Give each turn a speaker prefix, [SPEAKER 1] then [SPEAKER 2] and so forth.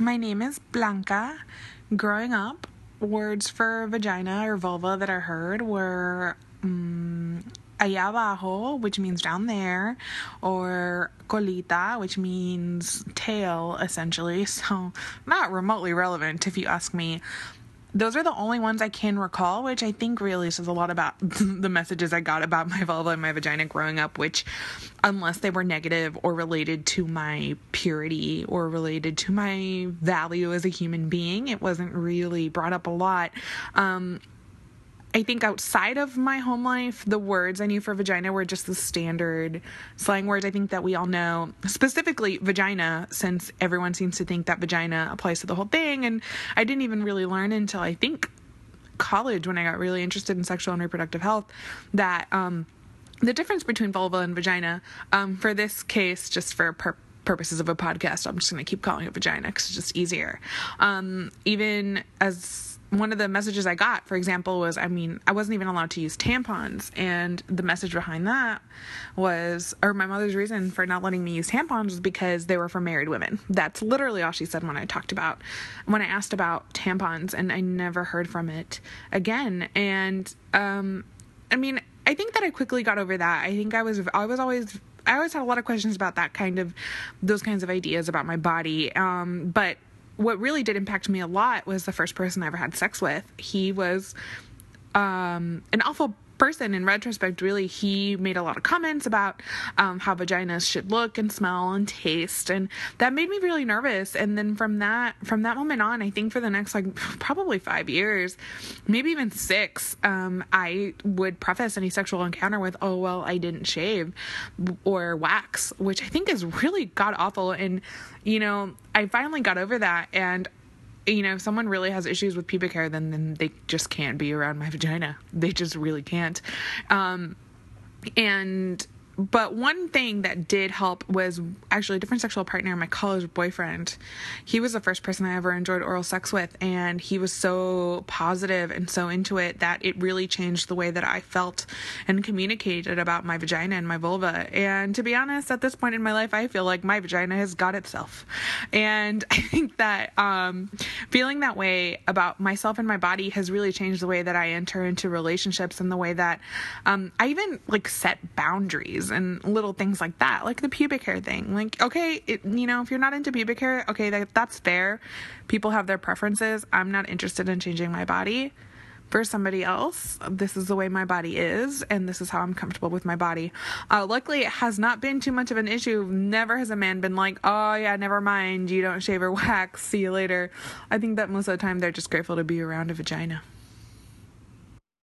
[SPEAKER 1] My name is Blanca. Growing up, words for vagina or vulva that I heard were um, allá abajo, which means down there, or colita, which means tail, essentially. So, not remotely relevant if you ask me those are the only ones I can recall, which I think really says a lot about the messages I got about my vulva and my vagina growing up, which, unless they were negative or related to my purity or related to my value as a human being, it wasn't really brought up a lot. Um, I think outside of my home life, the words I knew for vagina were just the standard slang words I think that we all know, specifically vagina, since everyone seems to think that vagina applies to the whole thing. And I didn't even really learn until I think college when I got really interested in sexual and reproductive health that um, the difference between vulva and vagina, um, for this case, just for pur- purposes of a podcast, I'm just going to keep calling it vagina because it's just easier. Um, even as one of the messages I got, for example, was I mean, I wasn't even allowed to use tampons. And the message behind that was, or my mother's reason for not letting me use tampons was because they were for married women. That's literally all she said when I talked about, when I asked about tampons, and I never heard from it again. And, um, I mean, I think that I quickly got over that. I think I was, I was always I always had a lot of questions about that kind of those kinds of ideas about my body. Um, but what really did impact me a lot was the first person I ever had sex with. He was um, an awful person in retrospect really he made a lot of comments about um, how vaginas should look and smell and taste and that made me really nervous. And then from that from that moment on i think for the next like probably five years maybe even six um, i would preface any sexual encounter with oh well i didn't shave or wax which i think is really god awful and you know i finally got over that and you know, if someone really has issues with pubic hair, then then they just can't be around my vagina. They just really can't. Um, and but one thing that did help was actually a different sexual partner, my college boyfriend. He was the first person I ever enjoyed oral sex with, and he was so positive and so into it that it really changed the way that I felt and communicated about my vagina and my vulva. And to be honest, at this point in my life, I feel like my vagina has got itself. And I think that um, feeling that way about myself and my body has really changed the way that I enter into relationships and the way that um, I even like set boundaries and little things like that, like the pubic hair thing. Like, okay, it, you know, if you're not into pubic hair, okay, that, that's fair. People have their preferences. I'm not interested in changing my body for somebody else. This is the way my body is, and this is how I'm comfortable with my body. Uh, luckily, it has not been too much of an issue. Never has a man been like, oh, yeah, never mind, you don't shave or wax, see you later. I think that most of the time they're just grateful to be around a vagina.